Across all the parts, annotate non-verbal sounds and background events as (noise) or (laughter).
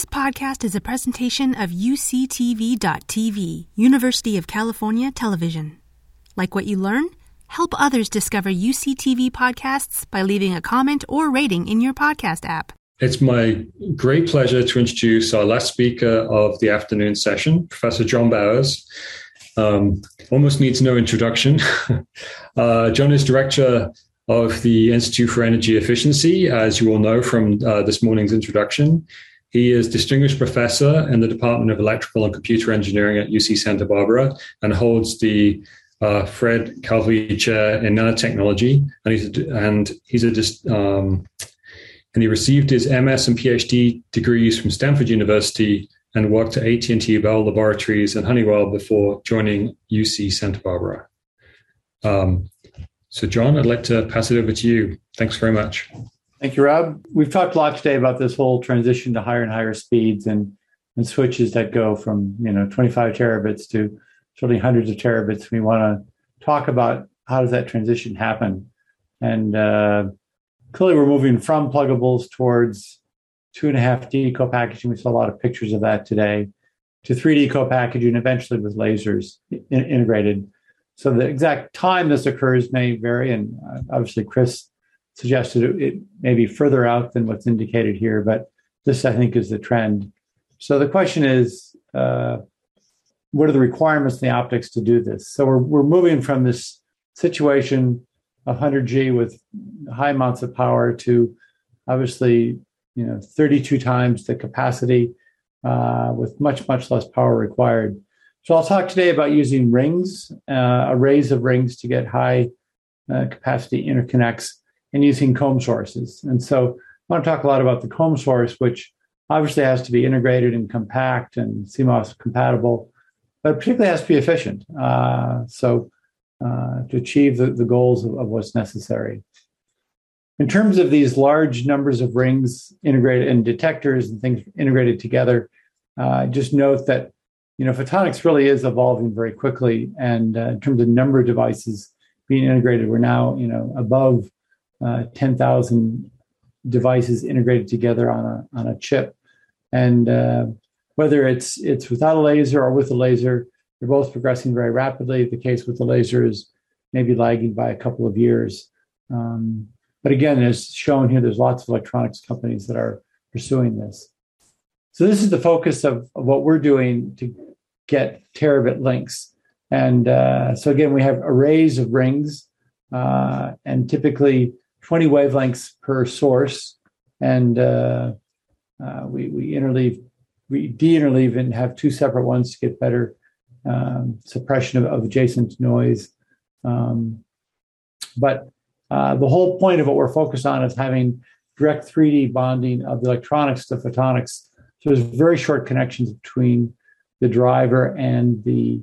This podcast is a presentation of UCTV.tv, University of California Television. Like what you learn? Help others discover UCTV podcasts by leaving a comment or rating in your podcast app. It's my great pleasure to introduce our last speaker of the afternoon session, Professor John Bowers. Um, almost needs no introduction. (laughs) uh, John is director of the Institute for Energy Efficiency, as you all know from uh, this morning's introduction. He is distinguished professor in the Department of Electrical and Computer Engineering at UC Santa Barbara and holds the uh, Fred Kavli Chair in Nanotechnology, and he's a, and he's a um, and he received his MS and PhD degrees from Stanford University and worked at AT&T Bell Laboratories and Honeywell before joining UC Santa Barbara. Um, so, John, I'd like to pass it over to you. Thanks very much. Thank you, Rob. We've talked a lot today about this whole transition to higher and higher speeds and and switches that go from you know 25 terabits to certainly hundreds of terabits. We want to talk about how does that transition happen, and uh, clearly we're moving from pluggables towards two and a half D co-packaging. We saw a lot of pictures of that today. To 3D co-packaging, eventually with lasers in- integrated. So the exact time this occurs may vary, and uh, obviously Chris suggested it, may be further out than what's indicated here, but this, I think, is the trend. So the question is, uh, what are the requirements in the optics to do this? So we're, we're moving from this situation of 100G with high amounts of power to obviously, you know, 32 times the capacity uh, with much, much less power required. So I'll talk today about using rings, uh, arrays of rings to get high uh, capacity interconnects and using comb sources. And so I want to talk a lot about the comb source, which obviously has to be integrated and compact and CMOS compatible, but particularly has to be efficient. Uh, so uh, to achieve the, the goals of, of, what's necessary. In terms of these large numbers of rings integrated and detectors and things integrated together, uh, just note that you know photonics really is evolving very quickly, and uh, in terms of number of devices being integrated, we're now you know above uh, 10,000 devices integrated together on a on a chip, and uh, whether it's it's without a laser or with a laser, they're both progressing very rapidly. The case with the laser is maybe lagging by a couple of years. Um, but again, as shown here, there's lots of electronics companies that are pursuing this. So this is the focus of, of what we're doing to get terabit links. And uh, so again, we have arrays of rings, uh, and typically 20 wavelengths per source, and uh, uh, we, we interleave, we de-interleave and have two separate ones to get better um, suppression of, of, adjacent noise. Um, but uh, the whole point of what we're focused on is having direct 3D bonding of the electronics to photonics. So there's very short connections between the driver and the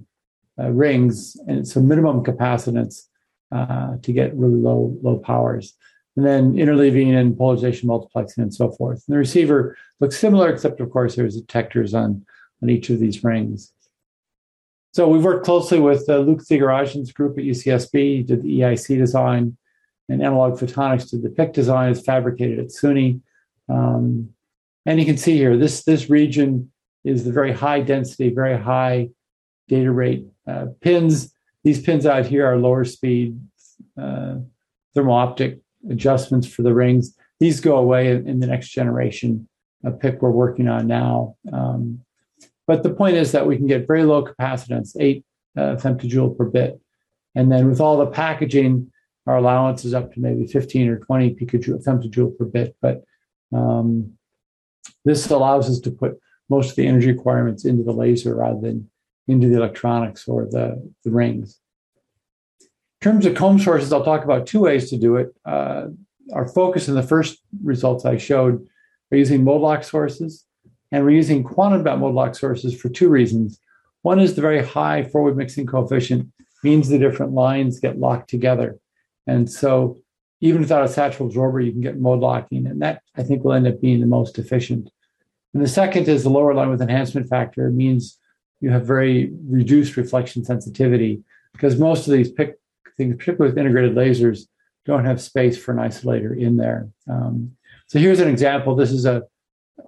uh, rings, and a minimum capacitance uh, to get really low low powers and then interleaving and polarization multiplexing and so forth. And the receiver looks similar, except of course there's detectors on, on each of these rings. So we've worked closely with uh, Luke Theogarajan's group at UCSB, did the EIC design, and Analog Photonics did the PIC design, is fabricated at SUNY. Um, and you can see here, this, this region is the very high density, very high data rate uh, pins. These pins out here are lower speed uh, thermal optic adjustments for the rings. These go away in the next generation of PIC we're working on now. Um, but the point is that we can get very low capacitance, eight uh, femtojoule per bit. And then with all the packaging, our allowance is up to maybe 15 or 20 picojoule, femtojoule per bit. But um, this allows us to put most of the energy requirements into the laser rather than into the electronics or the, the rings. In terms of comb sources, I'll talk about two ways to do it. Uh, our focus in the first results I showed are using mode lock sources, and we're using quantum dot mode lock sources for two reasons. One is the very high four-wave mixing coefficient means the different lines get locked together. And so even without a saturable absorber, you can get mode locking, and that I think will end up being the most efficient. And the second is the lower line width enhancement factor means you have very reduced reflection sensitivity because most of these PIC things, particularly with integrated lasers, don't have space for an isolator in there. Um, so here's an example. This is a,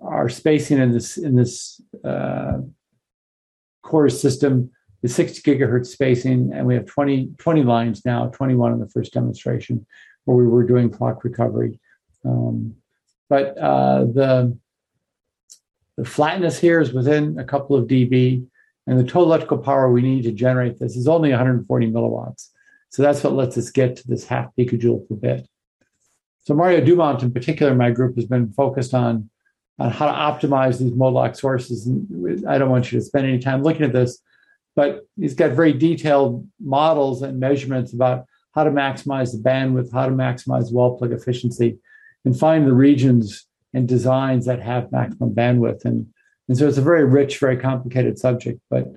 our spacing in this in this uh, core system is 60 gigahertz spacing, and we have 20, 20 lines now, 21 in the first demonstration, where we were doing clock recovery. Um, but uh, the the flatness here is within a couple of dB, and the total electrical power we need to generate this is only 140 milliwatts. So that's what lets us get to this half picojoule per bit. So Mario Dumont, in particular, my group has been focused on on how to optimize these mode sources. And I don't want you to spend any time looking at this, but he's got very detailed models and measurements about how to maximize the bandwidth, how to maximize wall plug efficiency, and find the regions and designs that have maximum bandwidth. And, and so it's a very rich, very complicated subject, but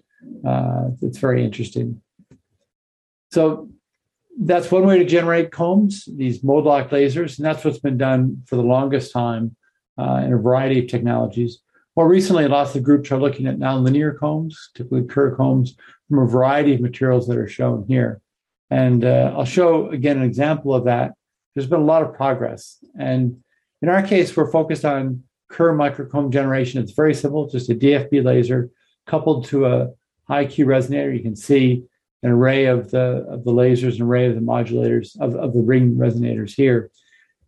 uh, it's very interesting. So that's one way to generate combs, these mode lock lasers, and that's what's been done for the longest time uh, in a variety of technologies. More recently, lots of groups are looking at nonlinear combs, typically Kerr combs, from a variety of materials that are shown here. And uh, I'll show again an example of that. There's been a lot of progress. And in our case, we're focused on Kerr microcomb generation. It's very simple, just a DFB laser coupled to a high Q resonator. You can see an array of the of the lasers, an array of the modulators of, of the ring resonators here.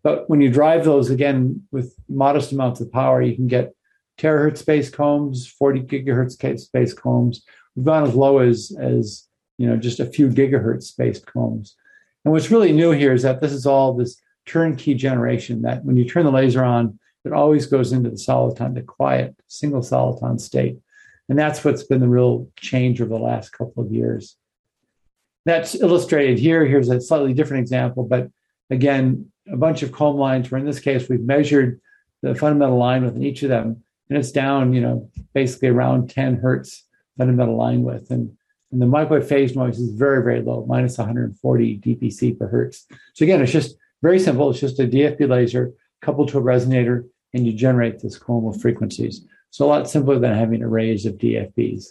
But when you drive those again with modest amounts of power, you can get terahertz space combs, 40 gigahertz space combs. We've gone as low as as you know just a few gigahertz space combs. And what's really new here is that this is all this turnkey generation. That when you turn the laser on, it always goes into the soliton, the quiet single soliton state, and that's what's been the real change over the last couple of years. That's illustrated here. Here's a slightly different example, but again, a bunch of comb lines where in this case we've measured the fundamental line width in each of them, and it's down, you know, basically around 10 hertz fundamental line width. And, and the microwave phase noise is very, very low, minus 140 dBc per hertz. So again, it's just very simple. It's just a DFB laser coupled to a resonator, and you generate this comb of frequencies. So a lot simpler than having arrays of DFBs.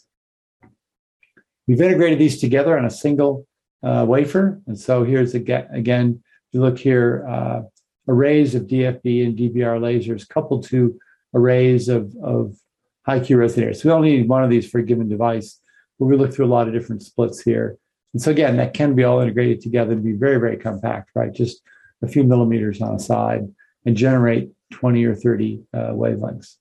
We've integrated these together on a single uh, wafer. And so here's again, again you look here, uh, arrays of DFB and DBR lasers coupled to arrays of, of high Q resonators. So we only need one of these for a given device, but we look through a lot of different splits here. And so again, that can be all integrated together and be very, very compact, right? Just a few millimeters on a side and generate 20 or 30 uh, wavelengths.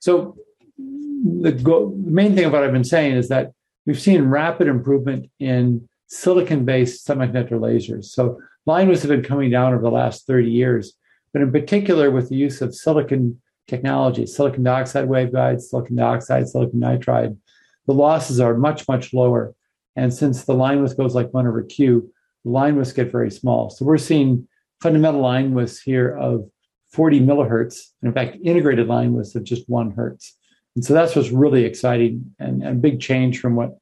So the, go- the main thing of what I've been saying is that we've seen rapid improvement in silicon-based semiconductor lasers. So line widths have been coming down over the last 30 years, but in particular with the use of silicon technology, silicon dioxide waveguides, silicon dioxide, silicon nitride, the losses are much, much lower. And since the line width goes like one over Q, the line widths get very small. So we're seeing fundamental line widths here of 40 millihertz, and in fact, integrated line widths of just one hertz. And so that's what's really exciting and a big change from what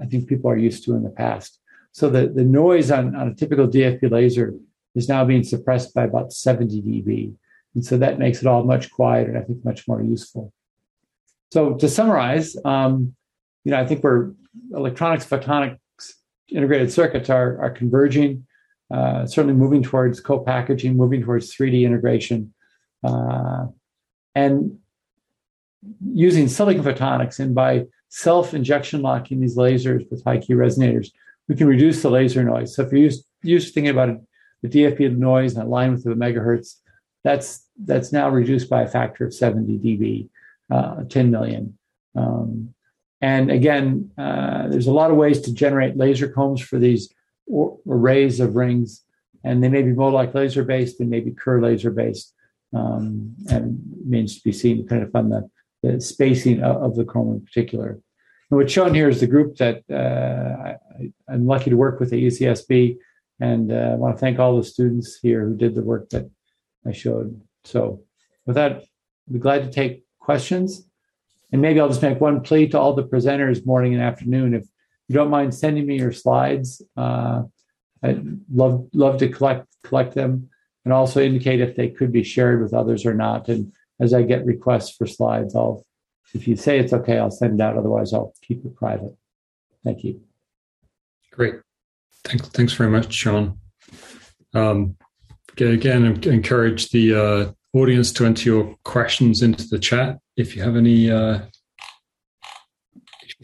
I think people are used to in the past. So the, the noise on, on a typical DFB laser is now being suppressed by about 70 dB. And so that makes it all much quieter and I think much more useful. So to summarize, um, you know, I think we're electronics, photonics, integrated circuits are, are converging, uh, certainly moving towards co-packaging, moving towards 3D integration. Uh, and using silicon photonics and by self-injection locking these lasers with high Q resonators, we can reduce the laser noise. So if you're used, used to thinking about the DFB noise and a line width a megahertz, that's that's now reduced by a factor of 70 dB, uh, 10 million. Um, and again, uh, there's a lot of ways to generate laser combs for these arrays of rings, and they may be mode lock laser based, they may be Kerr laser based, um, and remains to be seen depending upon the the spacing of, of the comb in particular. And what's shown here is the group that uh, I, am lucky to work with at UCSB, and uh, I want to thank all the students here who did the work that I showed. So, with that, I'd be glad to take questions. And maybe I'll just make one plea to all the presenters morning and afternoon. If you don't mind sending me your slides, uh, I'd love love to collect collect them and also indicate if they could be shared with others or not. And as I get requests for slides, I'll, if you say it's okay, I'll send it out. Otherwise, I'll keep it private. Thank you. Great. Thanks, thanks very much, Sean. Um, again, encourage the uh, audience to enter your questions into the chat. If you have any, uh,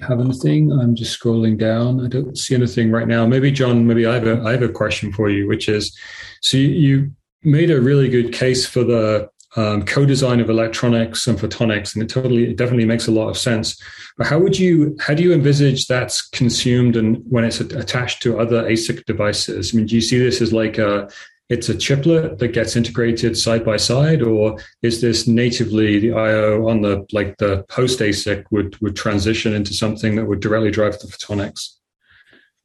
have anything, I'm just scrolling down. I don't see anything right now. Maybe John, maybe I have a, I have a question for you, which is, so you, you made a really good case for the um, co-design of electronics and photonics, and it totally, it definitely makes a lot of sense. But how would you, how do you envisage that's consumed and when it's attached to other ASIC devices? I mean, do you see this as like a, it's a chiplet that gets integrated side by side, or is this natively the I/O on the like the post ASIC would would transition into something that would directly drive the photonics?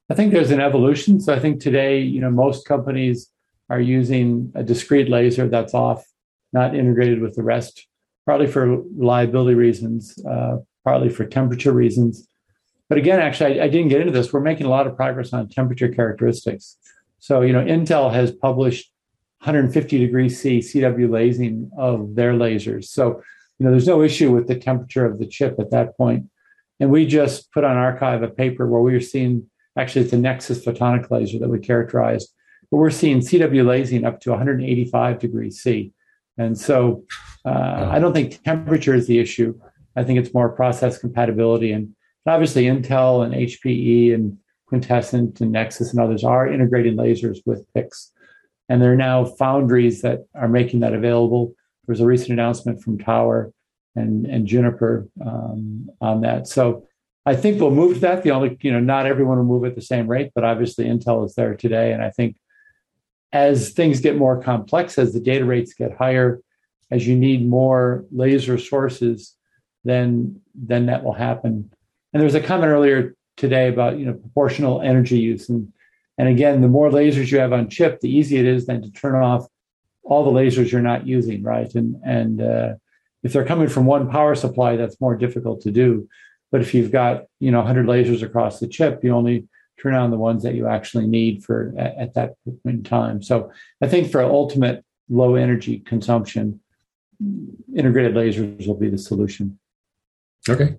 I think there's an evolution. So I think today, you know, most companies are using a discrete laser that's off not integrated with the rest, partly for reliability reasons, uh, partly for temperature reasons. But again, actually, I, I, didn't get into this. We're making a lot of progress on temperature characteristics. So, you know, Intel has published 150 degrees C CW lasing of their lasers. So, you know, there's no issue with the temperature of the chip at that point. And we just put on arXiv a paper where we were seeing actually it's a Nexus photonic laser that we characterized, but we're seeing CW lasing up to 185 degrees C. And so uh, I don't think temperature is the issue. I think it's more process compatibility. And obviously, Intel and HPE and Quintessent and Nexus and others are integrating lasers with PICs. And there are now foundries that are making that available. There was a recent announcement from Tower and, and Juniper um, on that. So I think we'll move to that. The only, you know, not everyone will move at the same rate, but obviously Intel is there today. And I think as things get more complex, as the data rates get higher, as you need more laser sources, then then that will happen. And there was a comment earlier today about you know proportional energy use, and and again, the more lasers you have on chip, the easier it is then to turn off all the lasers you're not using, right? And and uh, if they're coming from one power supply, that's more difficult to do. But if you've got you know 100 lasers across the chip, you only turn on the ones that you actually need for at, at that point in time. So I think for ultimate low energy consumption, integrated lasers will be the solution. Okay,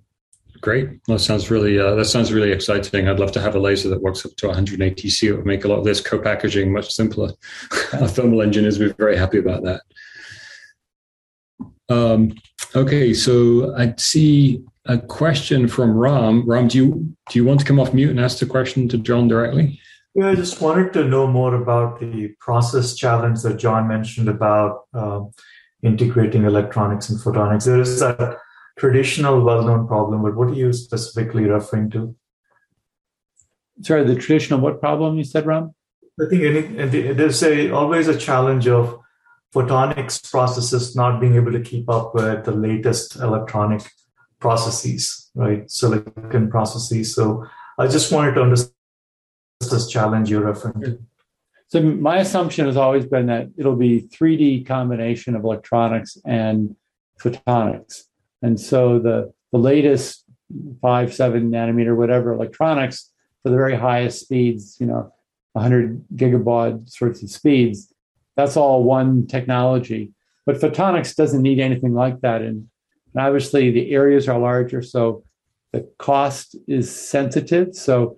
great. That sounds really uh, that sounds really exciting. I'd love to have a laser that works up to 180 C. It would make a lot of this co-packaging much simpler. (laughs) Our thermal engineers would be very happy about that. Um, okay, so I see a question from Ram. Ram, do you do you want to come off mute and ask the question to John directly? Yeah, I just wanted to know more about the process challenge that John mentioned about uh, integrating electronics and photonics. There is a traditional, well-known problem, but what are you specifically referring to? Sorry, the traditional what problem you said, Ram? I think any, there's a always a challenge of photonics processes not being able to keep up with the latest electronic processes, right? Silicon processes. So I just wanted to understand this challenge you're referring to. So my assumption has always been that it'll be 3D combination of electronics and photonics. And so the, the latest five, seven nanometer, whatever electronics for the very highest speeds, you know, 100 gigabaud sorts of speeds, that's all one technology. But photonics doesn't need anything like that. And and obviously, the areas are larger, so the cost is sensitive. So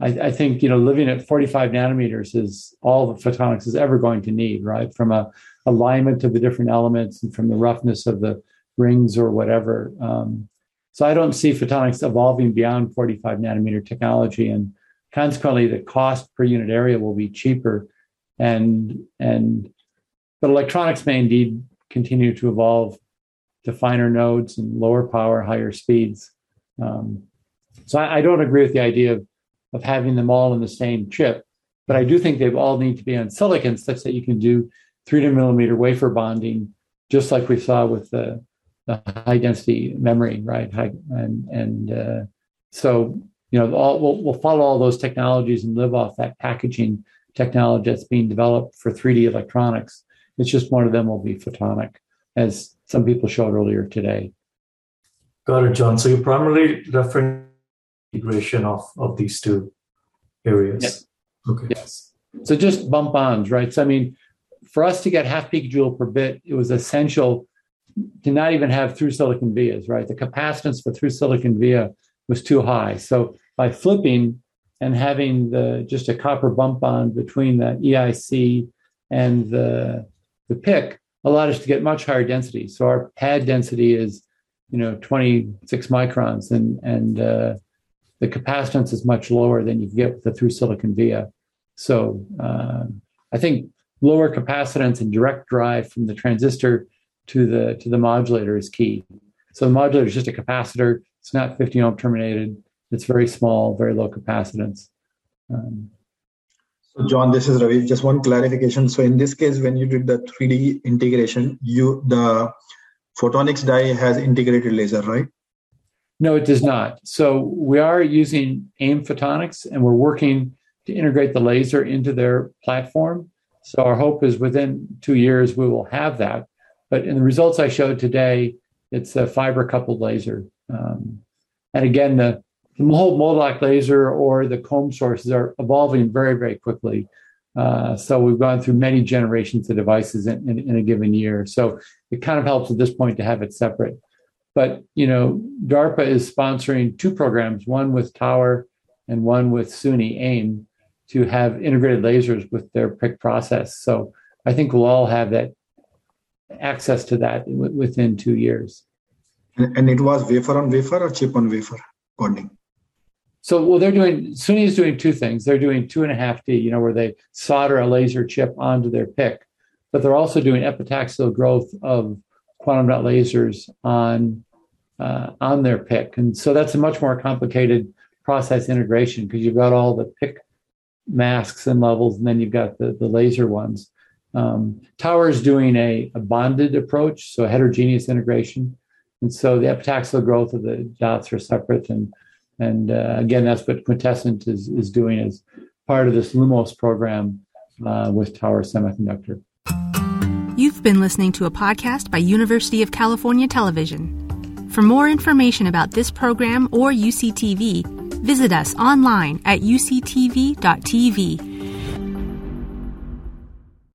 I, I, think you know living at 45 nanometers is all the photonics is ever going to need, right? From a alignment of the different elements and from the roughness of the rings or whatever. Um, so I don't see photonics evolving beyond 45 nanometer technology, and consequently, the cost per unit area will be cheaper. And and but electronics may indeed continue to evolve to finer nodes and lower power, higher speeds. Um, so I, I, don't agree with the idea of, of having them all in the same chip, but I do think they all need to be on silicon such that you can do 300 millimeter wafer bonding, just like we saw with the, the high density memory, right? High, and and uh, so you know, all, we'll, we'll follow all those technologies and live off that packaging technology that's being developed for 3D electronics. It's just one of them will be photonic, as some people showed earlier today. Got it, John. So you're primarily referring integration of, of these two areas. Yes. Okay. Yes. So just bump bonds, right? So I mean, for us to get half picojoule per bit, it was essential to not even have through silicon vias, right? The capacitance for through silicon via was too high. So by flipping and having the just a copper bump bond between the EIC and the the PIC, allowed us to get much higher density. So our pad density is, you know, 26 microns, and and uh, the capacitance is much lower than you get with the through silicon via. So uh, I think lower capacitance and direct drive from the transistor to the to the modulator is key. So the modulator is just a capacitor. It's not 50 ohm terminated. It's very small, very low capacitance. Um, so John, this is Ravi. Just one clarification. So in this case, when you did the 3D integration, you the photonics die has integrated laser, right? No, it does not. So we are using AIM Photonics, and we're working to integrate the laser into their platform. So our hope is within two years we will have that. But in the results I showed today, it's a fiber coupled laser. Um, and again, the, the whole mode lock laser or the comb sources are evolving very, very quickly. Uh, so we've gone through many generations of devices in, in, in, a given year. So it kind of helps at this point to have it separate. But you know, DARPA is sponsoring two programs, one with Tower and one with SUNY AIM, to have integrated lasers with their PIC process. So I think we'll all have that access to that w- within two years. And it was wafer on wafer or chip on wafer bonding? So, well, they're doing, SUNY is doing two things. They're doing two and a half D, you know, where they solder a laser chip onto their PIC, but they're also doing epitaxial growth of quantum dot lasers on, uh, on their PIC, And so that's a much more complicated process integration because you've got all the PIC masks and levels, and then you've got the, the laser ones. Um, Tower is doing a, a, bonded approach, so heterogeneous integration. And so the epitaxial growth of the dots are separate. And, and uh, again, that's what Quintessent is, is doing as part of this LUMOS program uh, with Tower Semiconductor. You've been listening to a podcast by University of California Television. For more information about this program or UCTV, visit us online at uctv.tv